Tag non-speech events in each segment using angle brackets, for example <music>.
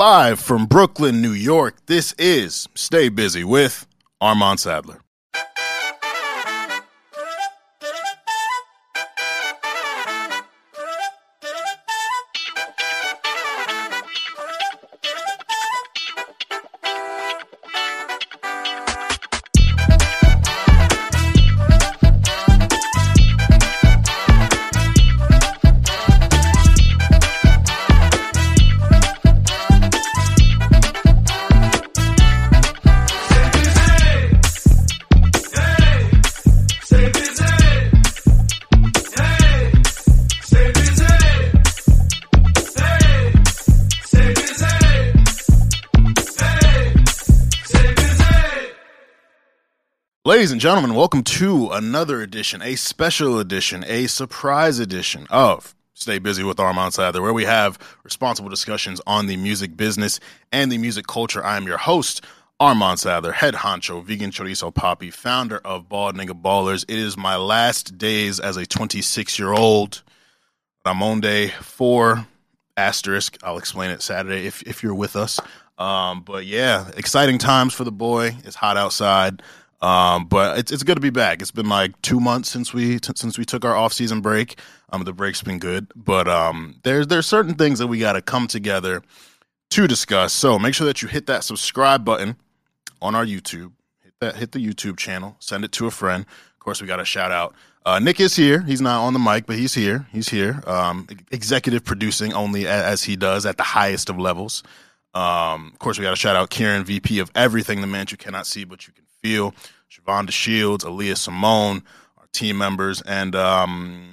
Live from Brooklyn, New York, this is Stay Busy with Armand Sadler. And gentlemen, welcome to another edition, a special edition, a surprise edition of Stay Busy with Armand Sadler, where we have responsible discussions on the music business and the music culture. I am your host, Armand Sadler, head honcho, vegan chorizo poppy, founder of Bald Nigga Ballers. It is my last days as a 26 year old. I'm on day four, asterisk. I'll explain it Saturday if, if you're with us. Um, but yeah, exciting times for the boy. It's hot outside. Um, but it's it's good to be back. It's been like two months since we t- since we took our off season break. Um, the break's been good, but um, there's there's certain things that we got to come together to discuss. So make sure that you hit that subscribe button on our YouTube. Hit that hit the YouTube channel. Send it to a friend. Of course, we got a shout out. Uh, Nick is here. He's not on the mic, but he's here. He's here. Um, executive producing only as he does at the highest of levels. Um, of course, we got to shout out Kieran, VP of everything, the man you cannot see but you can feel. Shavonda Shields, Aaliyah Simone, our team members, and um,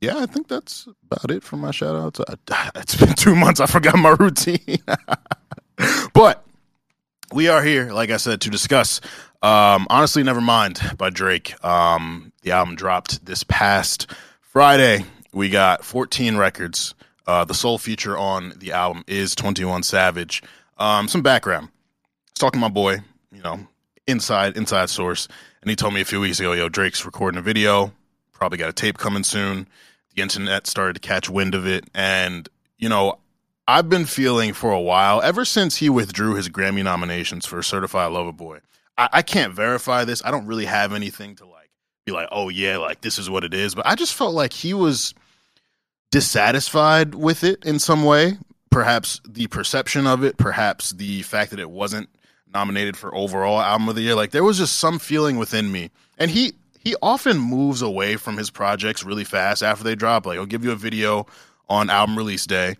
yeah, I think that's about it for my shout outs. <laughs> It's been two months. I forgot my routine, <laughs> but we are here, like I said, to discuss. Um, honestly, never mind by Drake. Um, the album dropped this past Friday. We got 14 records. Uh, the sole feature on the album is 21 Savage. Um, some background. I was talking to my boy, you know, inside inside source, and he told me a few weeks ago, yo, Drake's recording a video, probably got a tape coming soon. The internet started to catch wind of it, and you know, I've been feeling for a while, ever since he withdrew his Grammy nominations for Certified Lover Boy. I, I can't verify this. I don't really have anything to like be like, oh yeah, like this is what it is. But I just felt like he was dissatisfied with it in some way. Perhaps the perception of it, perhaps the fact that it wasn't nominated for overall album of the year. Like there was just some feeling within me. And he he often moves away from his projects really fast after they drop. Like he'll give you a video on album release day.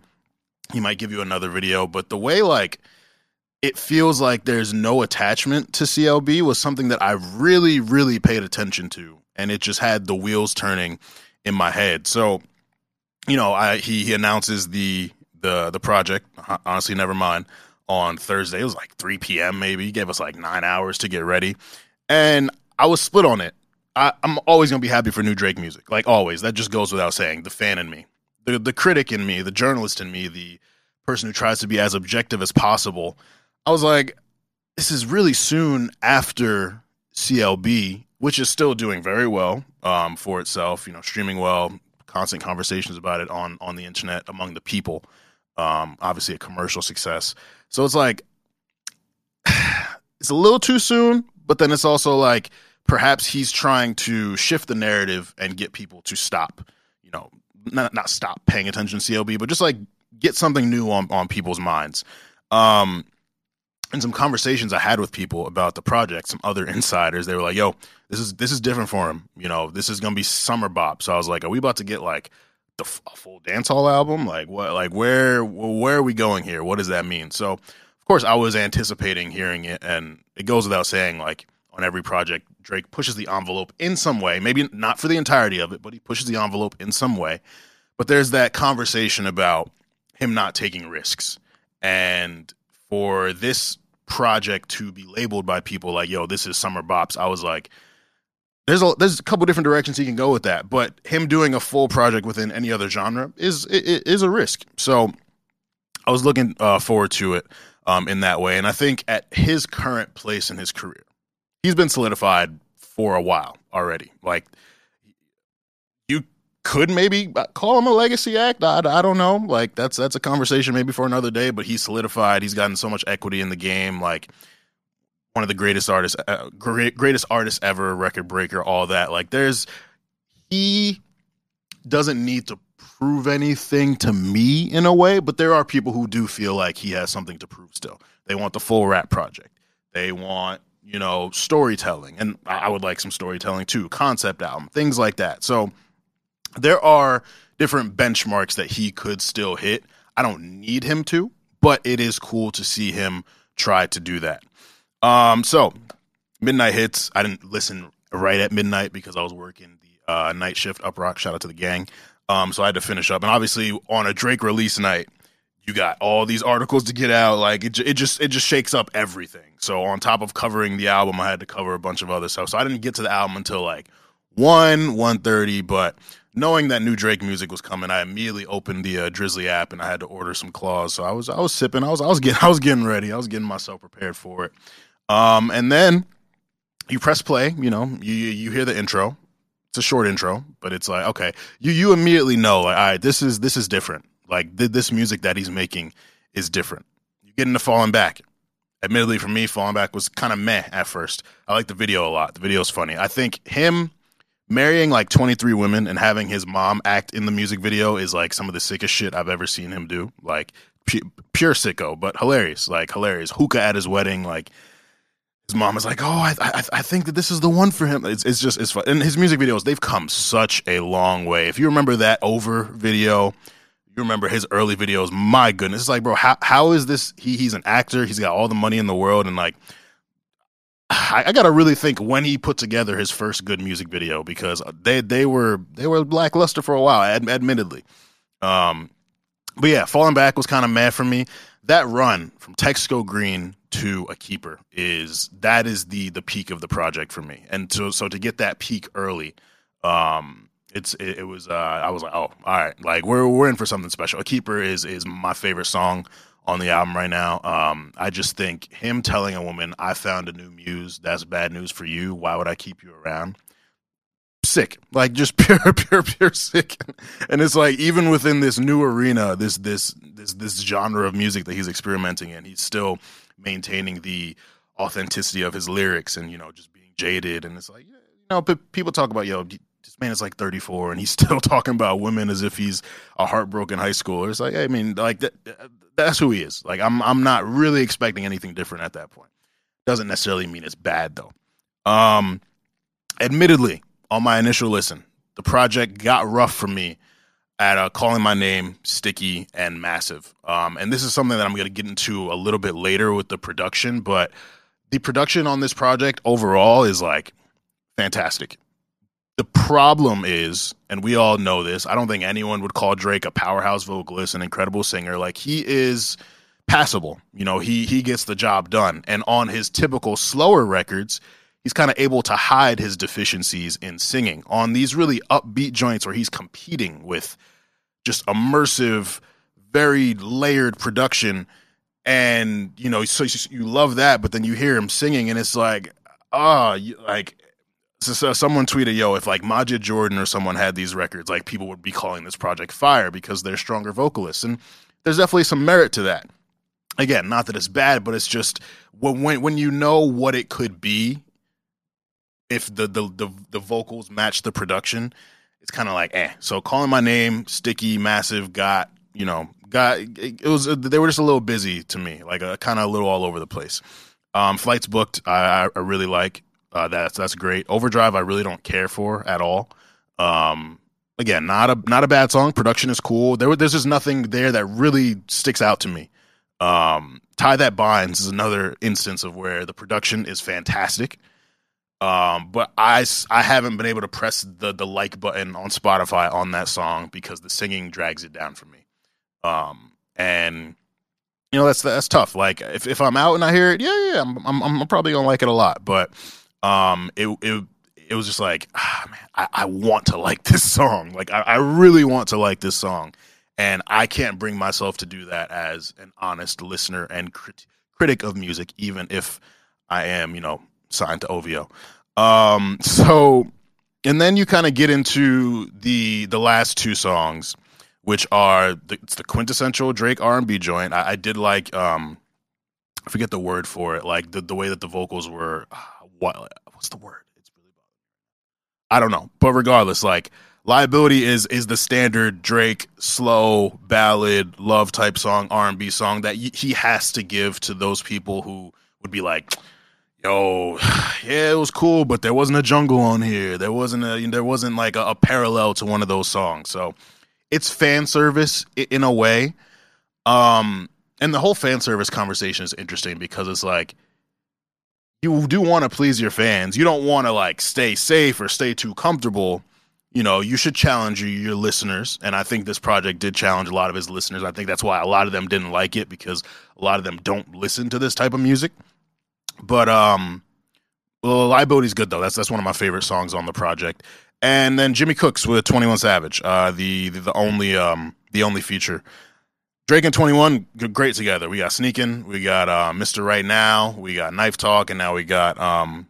He might give you another video, but the way like it feels like there's no attachment to CLB was something that I really really paid attention to and it just had the wheels turning in my head. So, you know, I he, he announces the the the project, honestly never mind on Thursday. It was like 3 p.m. maybe. He gave us like nine hours to get ready. And I was split on it. I, am always going to be happy for new Drake music. Like always. That just goes without saying. The fan in me, the, the critic in me, the journalist in me, the person who tries to be as objective as possible. I was like, this is really soon after CLB, which is still doing very well um, for itself, you know, streaming well, constant conversations about it on on the internet among the people. Um, obviously, a commercial success. So it's like <sighs> it's a little too soon, but then it's also like perhaps he's trying to shift the narrative and get people to stop, you know, not not stop paying attention to CLB, but just like get something new on on people's minds. Um and some conversations I had with people about the project, some other <laughs> insiders, they were like, "Yo, this is this is different for him. You know, this is gonna be summer bop." So I was like, "Are we about to get like the a full dancehall album? Like what? Like where where are we going here? What does that mean?" So of course, I was anticipating hearing it, and it goes without saying, like on every project, Drake pushes the envelope in some way. Maybe not for the entirety of it, but he pushes the envelope in some way. But there's that conversation about him not taking risks, and for this project to be labeled by people like, "Yo, this is summer bops," I was like, "There's a there's a couple different directions he can go with that." But him doing a full project within any other genre is is a risk. So I was looking uh, forward to it um, in that way, and I think at his current place in his career, he's been solidified for a while already. Like you could maybe call him a legacy act. I, I don't know. Like that's that's a conversation maybe for another day. But he's solidified. He's gotten so much equity in the game. Like one of the greatest artists, uh, great, greatest artists ever, record breaker, all that. Like there's he doesn't need to prove anything to me in a way, but there are people who do feel like he has something to prove still. They want the full rap project. They want, you know, storytelling. And I would like some storytelling too, concept album, things like that. So there are different benchmarks that he could still hit. I don't need him to, but it is cool to see him try to do that. Um, so midnight hits. I didn't listen right at midnight because I was working the uh, night shift Uproxx. Shout out to the gang. Um, so I had to finish up, and obviously on a Drake release night, you got all these articles to get out. Like it, it just it just shakes up everything. So on top of covering the album, I had to cover a bunch of other stuff. So I didn't get to the album until like one one thirty. But knowing that new Drake music was coming, I immediately opened the uh, Drizly app and I had to order some claws. So I was I was sipping. I was I was getting I was getting ready. I was getting myself prepared for it. Um, and then you press play. You know, you you hear the intro it's a short intro, but it's like okay, you you immediately know like all right, this is this is different. Like th- this music that he's making is different. You get into Falling Back. Admittedly, for me, Falling Back was kind of meh at first. I like the video a lot. The video's funny. I think him marrying like 23 women and having his mom act in the music video is like some of the sickest shit I've ever seen him do. Like pure sicko, but hilarious. Like hilarious. Hookah at his wedding. Like his mom is like, "Oh, I, I, I think that this is the one for him." It's, it's just it's fun. And his music videos, they've come such a long way. If you remember that over video, you remember his early videos. My goodness, it's like, bro, how how is this? He he's an actor. He's got all the money in the world, and like, <sighs> I, I got to really think when he put together his first good music video because they they were they were lackluster for a while, ad, admittedly. Um, but yeah, falling back was kind of mad for me. That run from Texts Go Green to a keeper is that is the the peak of the project for me. And so so to get that peak early, um, it's it, it was uh, I was like, oh, all right, like we're we're in for something special. A keeper is is my favorite song on the album right now. Um, I just think him telling a woman, "I found a new muse. That's bad news for you. Why would I keep you around?" Sick, like just <laughs> pure, pure, pure sick. And it's like even within this new arena, this this this this genre of music that he's experimenting in, he's still maintaining the authenticity of his lyrics and you know just being jaded. And it's like you know people talk about yo this man is like 34 and he's <laughs> still talking about women as if he's a heartbroken high schooler. It's like i mean like that, that's who he is. Like i'm i'm not really expecting anything different at that point. Doesn't necessarily mean it's bad though. Um admittedly on my initial listen the project got rough for me at uh, calling my name sticky and massive. Um, and this is something that i'm going to get into a little bit later with the production but the production on this project overall is like fantastic. The problem is and we all know this i don't think anyone would call drake a powerhouse vocalist an incredible singer. Like he is passable. You know he he gets the job done. And on his typical slower records he's kind of able to hide his deficiencies in singing on these really upbeat joints where he's competing with just immersive, very layered production. And, you know, so you love that, but then you hear him singing and it's like, ah, oh, like, so, so someone tweeted, yo, if like Majid Jordan or someone had these records, like people would be calling this project fire because they're stronger vocalists. And there's definitely some merit to that. Again, not that it's bad, but it's just when when you know what it could be if the the the, the vocals match the production, it's kind of like eh. So calling my name, sticky, massive, got you know, got it, was they were just a little busy to me, like a kind of a little all over the place. Um, flights booked, I, I really like. Uh, that's that's great. Overdrive, I really don't care for at all. Um, again, not a not a bad song. Production is cool. There, there's just nothing there that really sticks out to me. Um, Tie That Binds is another instance of where the production is fantastic. Um, but I, I haven't been able to press the the like button on Spotify on that song because the singing drags it down for me. Um, and you know that's that's tough. Like if, if I'm out and I hear it, yeah, yeah, I'm I'm, I'm probably gonna like it a lot. But um, it it it was just like, ah, man, I, I want to <laughs> like this song. Like I, I really want to like this song, and I can't bring myself to do that as an honest listener and crit- critic of music, even if I am, you know, signed to OVO. Um, <laughs> so and then you kind of get into the the last two songs, which are the, it's the quintessential Drake R and B joint. I, I, did like um, I forget the word for it, like the the way that the vocals were. <sighs> What what's the word? It's really I don't know, but regardless, like liability is is the standard Drake slow ballad love type song R and B song that he has to give to those people who would be like yo, <sighs> yeah, it was cool, but there wasn't a jungle on here. There wasn't a there wasn't like a, a parallel to one of those songs. So it's fan service in a way. Um, and the whole fan service conversation is interesting because it's like you do want to please your fans. You don't want to like stay safe or stay too comfortable. You know, you should challenge your, your listeners. And I think this project did challenge a lot of his listeners. I think that's why a lot of them didn't like it because a lot of them don't listen to this type of music. But um, well, Liability's good though. That's that's one of my favorite songs on the project. And then Jimmy Cooks with Twenty One Savage, uh, the, the the only um the only feature. Drake and 21 great together. We got Sneaking, we got uh, Mr. Right Now, we got Knife Talk, and now we got um,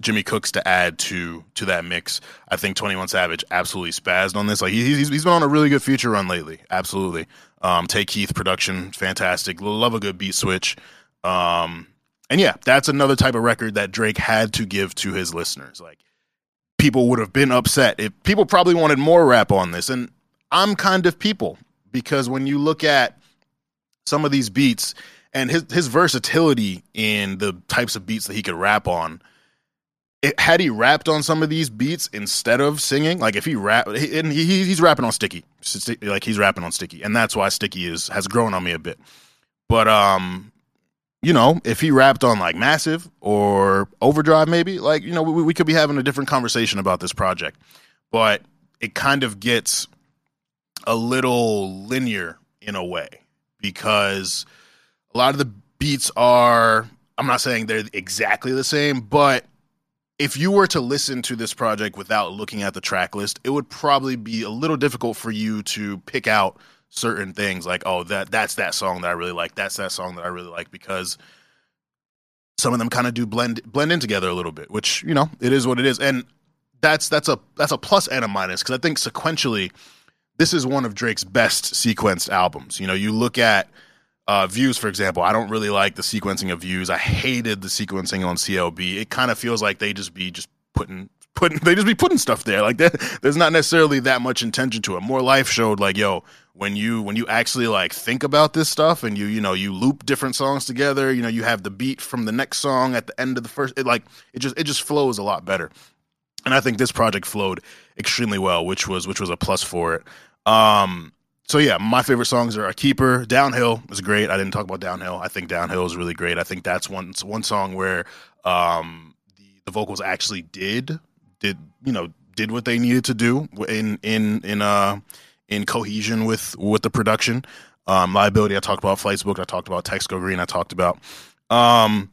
Jimmy Cooks to add to to that mix. I think 21 Savage absolutely spazzed on this. Like he's he's been on a really good feature run lately. Absolutely. Um, Tay Keith production, fantastic. Love a good beat switch. Um, and yeah, that's another type of record that Drake had to give to his listeners. Like people would have been upset if people probably wanted more rap on this. And I'm kind of people because when you look at some of these beats and his his versatility in the types of beats that he could rap on, it, had he rapped on some of these beats instead of singing, like if he rap, and he, he's rapping on Sticky, like he's rapping on Sticky, and that's why Sticky is has grown on me a bit. But um, you know, if he rapped on like Massive or Overdrive, maybe, like, you know, we, we could be having a different conversation about this project. But it kind of gets a little linear in a way because a lot of the beats are, I'm not saying they're exactly the same, but if you were to listen to this project without looking at the track list, it would probably be a little difficult for you to pick out certain things like oh that that's that song that I really like that's that song that I really like because some of them kind of do blend blend in together a little bit which you know it is what it is and that's that's a that's a plus and a minus because I think sequentially this is one of Drake's best sequenced albums. You know you look at uh, views for example I don't really like the sequencing of views I hated the sequencing on CLB it kind of feels like they just be just putting putting they just be putting stuff there like that there's not necessarily that much intention to it more life showed like yo when you when you actually like think about this stuff and you you know you loop different songs together you know you have the beat from the next song at the end of the first it like it just it just flows a lot better. And i think this project flowed extremely well which was which was a plus for it. Um so yeah my favorite songs are a keeper downhill is great. I didn't talk about downhill. I think downhill is really great. I think that's one one song where um the, the vocals actually did did you know did what they needed to do in in in uh in cohesion with with the production. Um, liability, I talked about flights booked. I talked about Texts Go Green. I talked about. Um,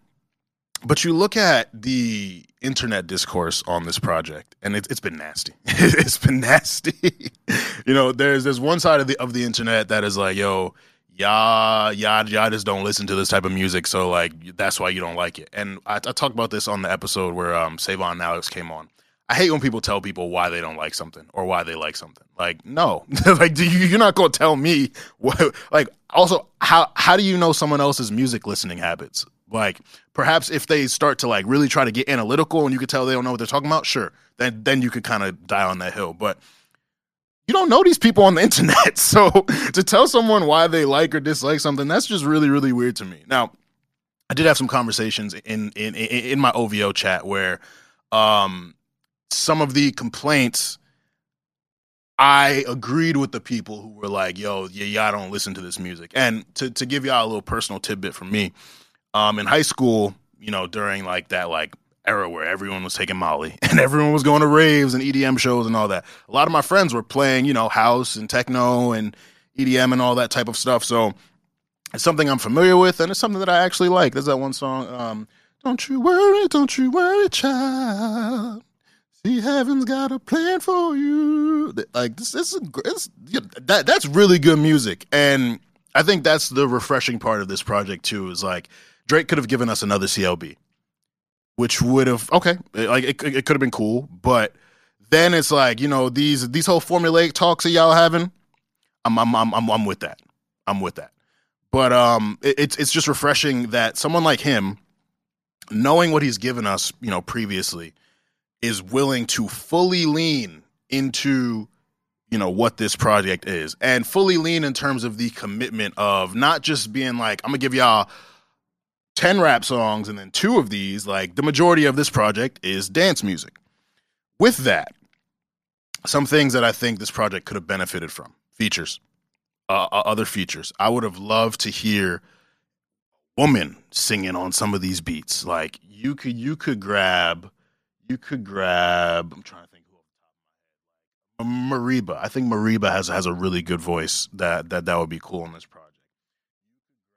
but you look at the internet discourse on this project, and it, it's been nasty. <laughs> it's been nasty. <laughs> you know, there's there's one side of the of the internet that is like, yo, y'all, y'all, y'all just don't listen to this type of music, so like that's why you don't like it. And I, I talked about this on the episode where um Savon and Alex came on. I hate when people tell people why they don't like something or why they like something. Like, no, <laughs> like you, you're not to tell me <laughs> what. Like, also, how how do you know someone else's music listening habits? Like, perhaps if they start to like really try to get analytical and you could tell they don't know what they're talking about, sure, then then you could kind of die on that hill. But you don't know these people on the <laughs> internet, so to tell someone why they like or dislike something, that's just really really weird to me. Now, I did have some conversations in in in, in my OVO chat where um some of the complaints, I agreed with the people who were like, "Yo, yeah, y'all don't listen to this music." And to to give y'all a little personal tidbit from me, um, in high school, you know, during like that like era where everyone was taking Molly <laughs> and everyone was going to raves and EDM shows and all that. A lot of my friends were playing, you know, house and techno and EDM and all that type of stuff. So it's something I'm familiar with and it's something that I actually like. There's that one song, um, Don't You Worry, Don't You Worry, Child. See, heaven's got a plan for you. Like this, this is it's, that that's really good music, and I think that's the refreshing part of this project too. Is like Drake could have given us another CLB, which would have okay, like it, it could have been cool, but then it's like you know these these whole formulaic talks that y'all having. I'm I'm I'm I'm, I'm with that. I'm with that. But um, it, it's it's just refreshing that someone like him, knowing what he's given us, you know, previously, is willing to fully lean into you know what this project is and fully lean in terms of the commitment of not just being like i'm gonna give y'all 10 rap songs and then two of these like the majority of this project is dance music. With that some things that i think this project could have benefited from features uh, uh other features. I would have loved to hear woman singing on some of these beats. Like you could you could grab you could grab i'm trying to Mereba. I think Mereba has has a really good voice. That that that would be cool in this project.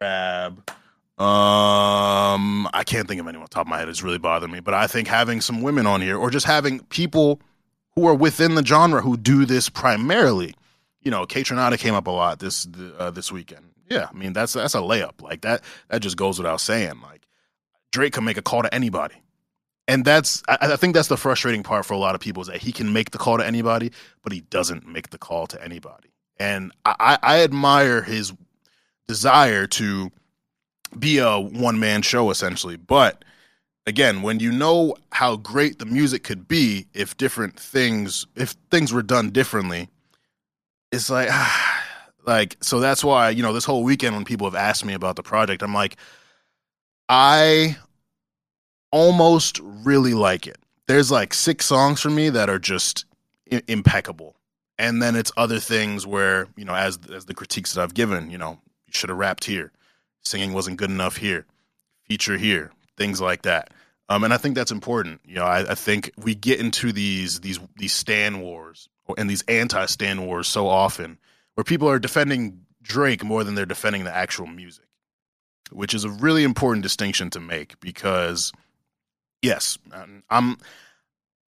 Grab. Um, I can't think of anyone on the top of my head. It's really bothering me. But I think having some women on here, or just having people who are within the genre who do this primarily. You know, Kaytranada came up a lot this uh, this weekend. Yeah, I mean that's that's a layup. Like that that just goes without saying. Like Drake can make a call to anybody and that's I, I, think that's the frustrating part for a lot of people is that he can make the call to anybody, but he doesn't make the call to anybody. And I, I admire his desire to be a one man show essentially, but again, when you know how great the music could be if different things if things were done differently, it's like <sighs> like so that's why you know this whole weekend when people have asked me about the project, I'm like I almost really like it. There's like six songs for me that are just I- impeccable. And then it's other things where, you know, as as the critiques that I've given, you know, you should have rapped here. Singing wasn't good enough here. Feature here. Things like that. Um, and I think that's important. You know, I, I think we get into these these these Stan wars and these anti Stan wars so often where people are defending Drake more than they're defending the actual music, which is a really important distinction to make because yes, I'm.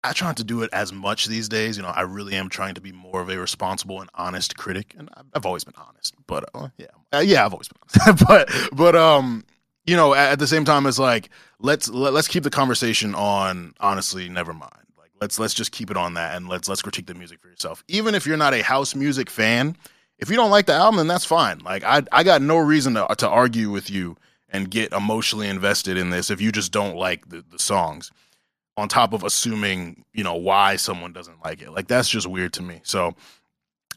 I try to do it as much these days. You know, I really am trying to be more of a responsible and honest critic, and I've always been honest. But uh, yeah, uh, yeah, I've always been. Honest. <laughs> but but um, you know, at the same time, it's like let's let, let's keep the conversation on honestly. Never mind. Like let's let's just keep it on that, and let's let's critique the music for yourself. Even if you're not a house music fan, if you don't like the album, then that's fine. Like I I got no reason to to argue with you and get emotionally invested in this if you just don't like the, the songs on top of assuming you know why someone doesn't like it. Like that's just weird to me. So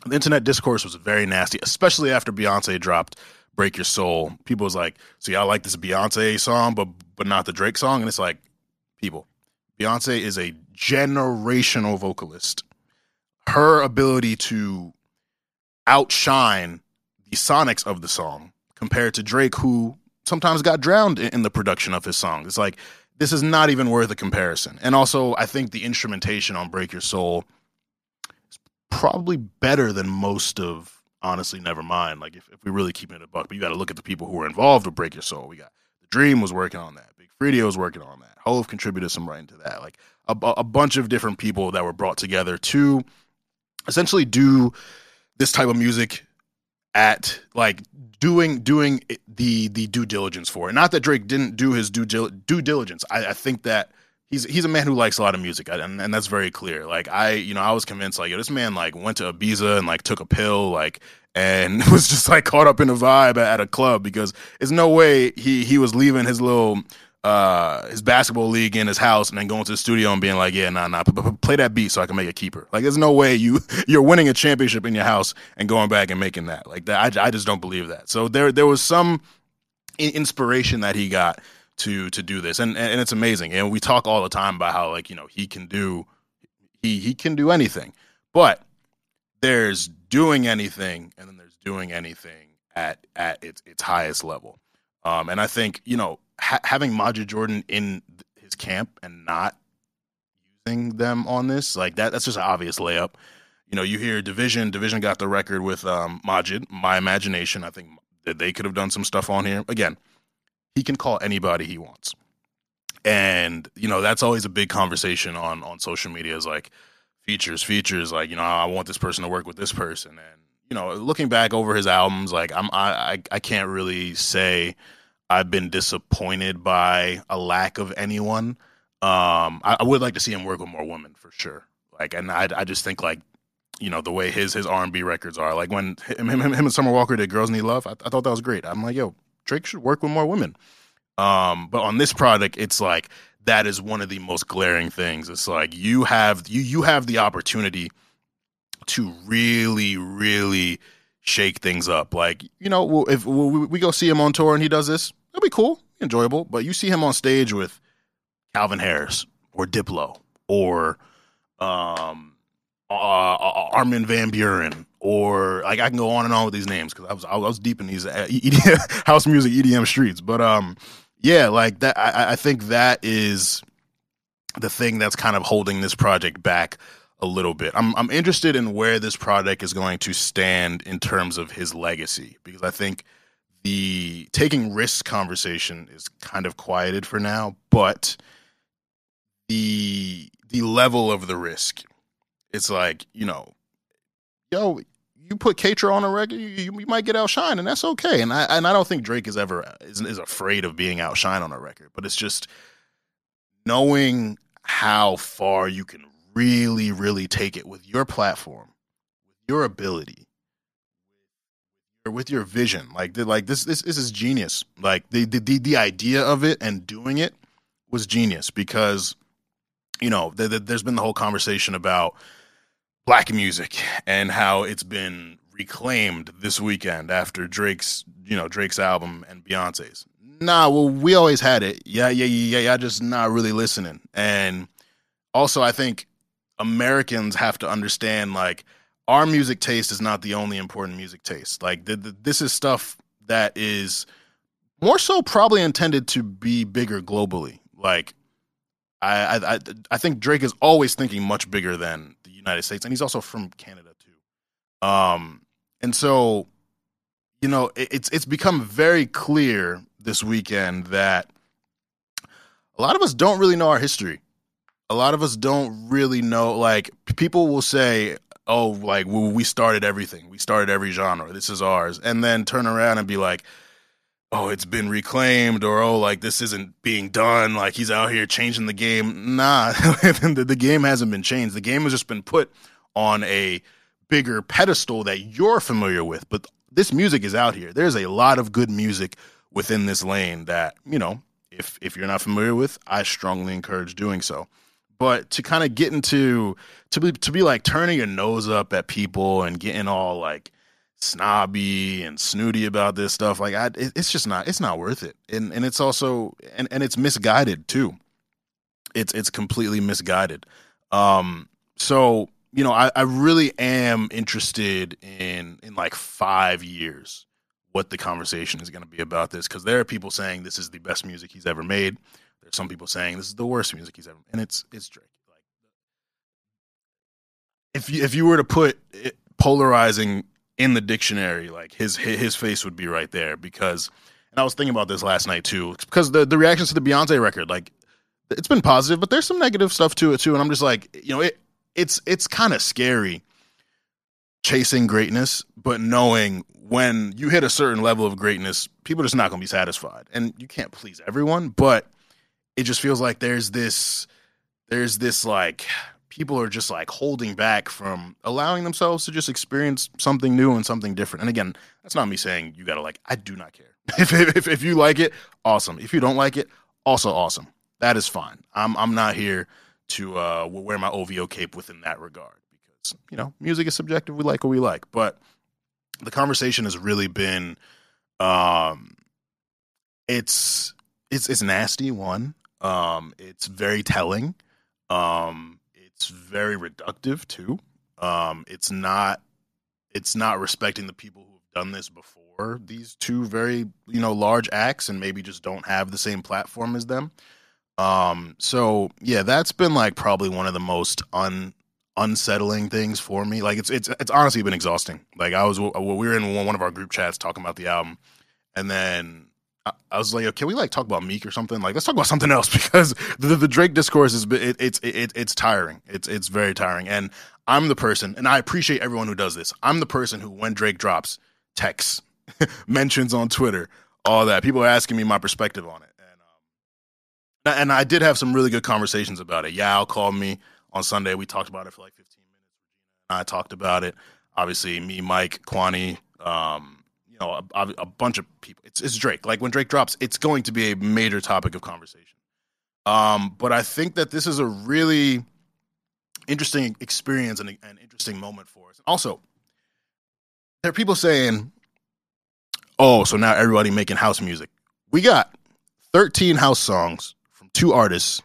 the internet discourse was very nasty especially after beyonce dropped break your soul. People was like see y'all like this beyonce song but but not the drake song. And it's like people beyonce is a generational vocalist. Her ability to outshine the sonics of the song compared to drake who sometimes got drowned in, the production of his songs. It's like this is not even worth a comparison. And also, I think the instrumentation on "Break Your Soul" is probably better than most of honestly never mind. Like if, if we really keep it a buck, but you got to look at the people who were involved with "Break Your Soul." We got the Dream was working on that. Big Freedia was working on that. Hove contributed some writing to that. Like a, a bunch of different people that were brought together to essentially do this type of music at like doing doing the the due diligence for it. Not that Drake didn't do his due due diligence. I, I think that he's he's a man who likes a lot of music, and, and that's very clear. Like I, you know, I was convinced like yo, this man like went to Ibiza and like took a pill, like and <laughs> was just like caught up in a vibe at, at a club because there's no way he he was leaving his little uh, his basketball league in his house and then going to the studio and being like, yeah, nah, nah, p- p- play that beat so I can make a keeper. Like, there's no way you <laughs> you're winning a championship in your house and going back and making that. Like that, I, I just don't believe that. So there there was some inspiration that he got to to do this, and and it's amazing. And we talk all the time about how like you know he can do he he can do anything, but there's doing anything, and then there's doing anything at at its its highest level. Um, and I think you know ha- having Majid Jordan in his camp and not using them on this, like that, that's just an obvious layup. You know, you hear dvsn. dvsn got the record with um, Majid. My imagination, I think that they could have done some stuff on here. Again, he can call anybody he wants, and you know that's always a big conversation on on social media. Is like features, features. Like you know, I want this person to work with this person, and you know, looking back over his albums, like I'm I I, I can't really say I've been disappointed by a lack of anyone. Um, I, I, would like to see him work with more women for sure. Like, and I I just think like you know the way his his R and B records are. Like when him, him, him and Summer Walker did "Girls Need Love," I, I thought that was great. I'm like, yo, Drake should work with more women. Um, but on this product, it's like that is one of the most glaring things. It's like you have you you have the opportunity to really really shake things up. Like you know, if we go see him on tour and he does this, it'll be cool, enjoyable. But you see him on stage with Calvin Harris or Diplo or um, uh, uh, Armin van Buuren or like I can go on and on with these names because I was I was deep in these <laughs> EDM, house music EDM streets. But um, yeah, like that. I, I think that is the thing that's kind of holding this project back a little bit. I'm I'm interested in where this project is going to stand in terms of his legacy because I think the taking risks conversation is kind of quieted for now, but the the level of the risk, it's like you know, yo, you put Kaytra on a record, you, you, might get outshined, and that's okay. And I and I don't think Drake is ever is, is afraid of being outshined on a record, but it's just knowing how far you can really, really take it with your platform, with your ability, or with your vision. Like, like this, this, this is genius. Like the, the, the idea of it and doing it was genius because, you know, the, the, there's been the whole conversation about black music and how it's been reclaimed this weekend after Drake's, you know, Drake's album and Beyonce's. Nah, well, we always had it. Yeah, yeah, yeah, yeah. Just not really listening. And also, I think Americans have to understand like our music taste is not the only important music taste. Like the, the, this is stuff that is more so probably intended to be bigger globally. Like I, I I think Drake is always thinking much bigger than the United States, and he's also from Canada too. Um, and so, you know, it, it's it's become very clear this weekend that a lot of us don't really know our history. A lot of us don't really know. Like people will say, "Oh, like we started everything. We started every genre. This is ours," and then turn around and be like oh, it's been reclaimed, or oh, like this isn't being done. Like he's out here changing the game. Nah, <laughs> the, the game hasn't been changed. The game has just been put on a bigger pedestal that you're familiar with. But this music is out here. There's a lot of good music within this lane that, you know, if if you're not familiar with, I strongly encourage doing so. But to kind of get into to be to be like turning your nose up at people and getting all like snobby and snooty about this stuff like I, it's just not it's not worth it. And and it's also and and it's misguided too. It's it's completely misguided. Um so you know I, I really am interested in in like five years what the conversation is going to be about this because there are people saying this is the best music he's ever made there's some people saying this is the worst music he's ever and it's it's Drake like if you if you were to put it, polarizing in the dictionary, like his his face would be right there because. And I was thinking about this last night too, because the the reactions to the Beyonce record, like, it's been positive, but there's some negative stuff to it too. And I'm just like, you know, it it's it's kind of scary chasing greatness, but knowing when you hit a certain level of greatness, people are just not going to be satisfied, and you can't please everyone. But it just feels like there's this there's this like people are just like holding back from allowing themselves to just experience something new and something different. And again, that's not me saying you got to like, I do not care. <laughs> if, if, if you like it, awesome. If you don't like it, also awesome. That is fine. I'm, I'm not here to uh, wear my OVO cape within that regard because, you know, music is subjective. We like what we like. But the conversation has really been, um, it's, it's, it's nasty one. Um, it's very telling. Um, it's very reductive too. Um, it's not it's not respecting the people who have done this before these two very you know large acts and maybe just don't have the same platform as them. Um, so yeah, that's been like probably one of the most un unsettling things for me. Like it's it's it's honestly been exhausting. Like I was we were in one of our group chats talking about the album, and then I was like, can we like talk about Meek or something? Like, let's talk about <laughs> something else because the, the Drake discourse is it, it's it, it's tiring. It's it's very tiring. And I'm the person, and I appreciate everyone who does this. I'm the person who, when Drake drops, texts, <laughs> mentions on Twitter, all that. People are asking me my perspective on it, and um, and I did have some really good conversations about it. Yao called me on Sunday. We talked about it for like 15 minutes. I talked about it. Obviously, me, Mike, Kwani, um, you know, a, a, bunch of people. It's, it's Drake. Like when Drake drops, it's going to be a major topic of conversation. Um, but I think that this is a really interesting experience and an interesting moment for us. Also, there are people saying, "Oh, so now everybody making house music." We got 13 house songs from two artists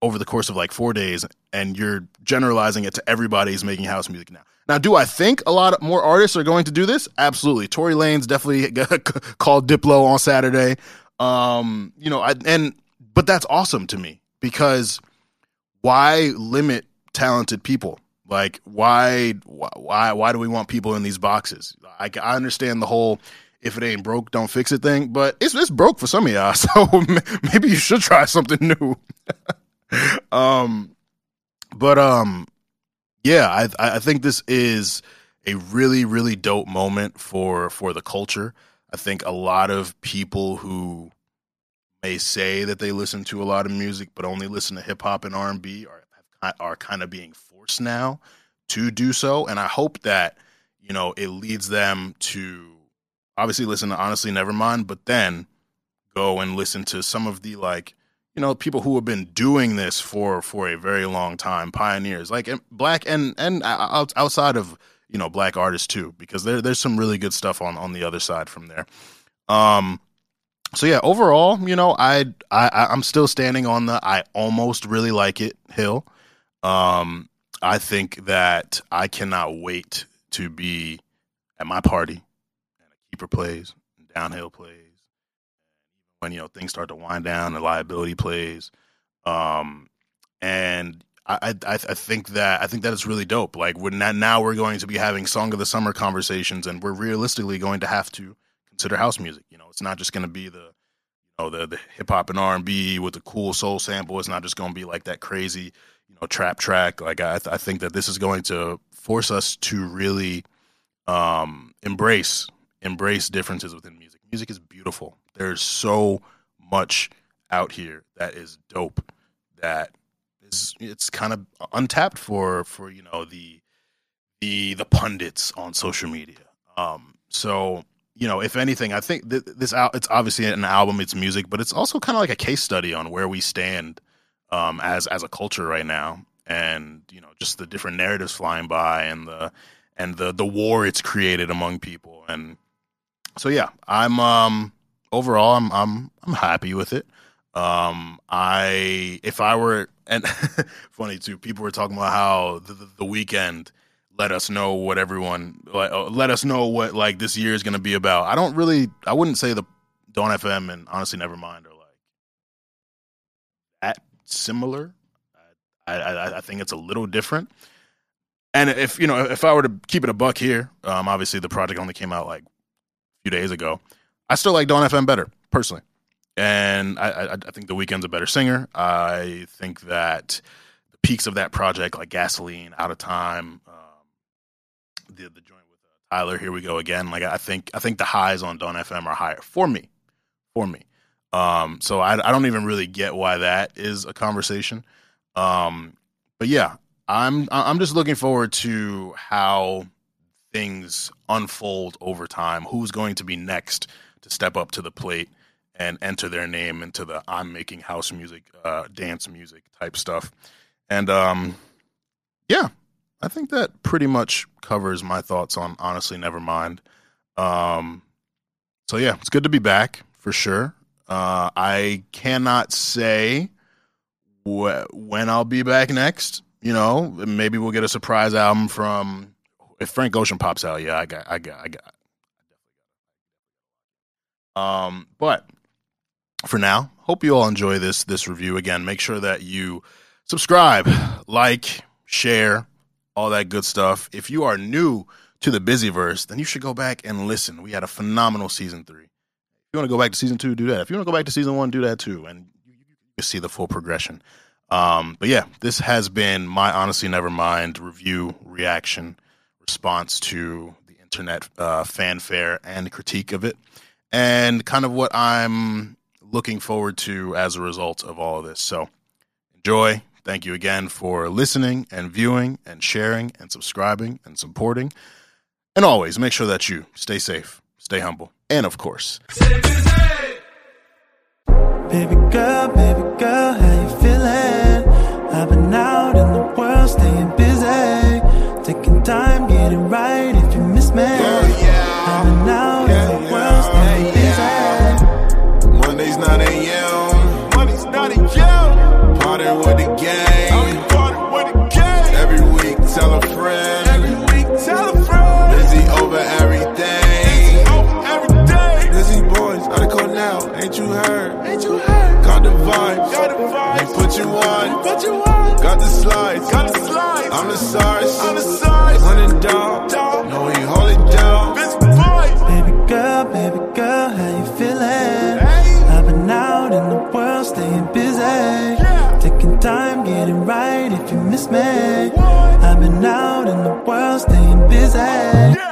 over the course of like four days, and you're generalizing it to everybody's making house music now. Now, do I think a lot more artists are going to do this? Absolutely. Tory Lanez definitely <laughs> called Diplo on Saturday. Um, you know, I, and but that's awesome to me because why limit talented people? Like, why, why, why do we want people in these boxes? I, I understand the whole if it ain't broke, don't fix it thing, but it's it's broke for some of y'all. <laughs> So <laughs> maybe you should try something new. um, but um, yeah, I I think this is a really really dope moment for for the culture. I think a lot of people who may say that they listen to a lot of music but only listen to hip hop and R and B are are kind of being forced now to do so, and I hope that you know it leads them to obviously listen to honestly nevermind, but then go and listen to some of the like you know people who have been doing this for for a very long time pioneers like black and and outside of you know black artists too because there there's some really good stuff on on the other side from there. Um so yeah overall you know i i i'm still standing on the i almost really like it hill. Um i think that i cannot wait to be at my party and a keeper plays and downhill plays when you know things start to wind down, the liability plays, um, and I, I, I think that I think that is really dope. Like when now we're going to be having song of the summer conversations, and we're realistically going to have to consider house music. You know, it's not just going to be the you know the the hip hop and R and B with the cool soul sample. It's not just going to be like that crazy you know trap track. Like I I think that this is going to force us to really um, embrace embrace differences within music. Music is beautiful. There's so much out here that is dope that is it's kind of untapped for for you know the the the pundits on social media. Um, so you know, if anything, I think th- this out it's obviously an album, it's music, but it's also kind of like a case study on where we stand um, as as a culture right now, and you know, just the different narratives flying by and the and the the war it's created among people, and so yeah, I'm um overall, I'm I'm I'm happy with it. Um, I if I were and <laughs> funny too, people were talking about how the, the, the Weeknd let us know what everyone like, uh, let us know what like this year is going to be about. I don't really, I wouldn't say the Dawn FM and honestly, Nevermind are like that similar. I, I, I think it's a little different. And if you know, if I were to keep it a buck here, um, obviously the project only came out like a few days ago. I still like Dawn FM better personally, and I, I, I think the Weeknd's a better singer. I think that the peaks of that project, like Gasoline, Out of Time, um, the the joint with uh, Tyler, Here We Go Again. Like I think I think the highs on Dawn FM are higher for me, for me. Um, so I, I don't even really get why that is a conversation. Um, but yeah, I'm I'm just looking forward to how things unfold over time. Who's going to be next? To step up to the plate and enter their name into the I'm making house music, uh, dance music type stuff. And um, yeah, I think that pretty much covers my thoughts on honestly Nevermind. Um, so yeah, it's good to be back for sure. Uh, I cannot say wh- when I'll be back next. You know, maybe we'll get a surprise album from if Frank Ocean pops out. Yeah, I got, I got, I got, um, but for now, hope you all enjoy this this review. Again, make sure that you subscribe, like, share, all that good stuff. If you are new to the Busyverse, then you should go back and listen. We had a phenomenal season three. If you want to go back to season two, do that. If you want to go back to season one, do that too, and you, see the full progression. Um, but yeah, this has been my honestly never mind review reaction response to the internet uh, fanfare and critique of it and kind of what I'm looking forward to as a result of all of this. So enjoy, Thank you again for listening and viewing and sharing and subscribing and supporting. And always make sure that you stay safe, stay humble, and of course, Baby girl, baby girl, how you feeling? I've been out tell a friend. Every week, tell a friend. Busy over everything. Over everything. Busy boys, I call now. Ain't you heard? Ain't you heard? Got the vibes. Got the vibes. Put you on. Put you on. Got the slides. Got the slides. I'm the size. I'm the size. Down. down. No, he hold it down. Busy boys. Baby girl, baby girl, how you World staying busy.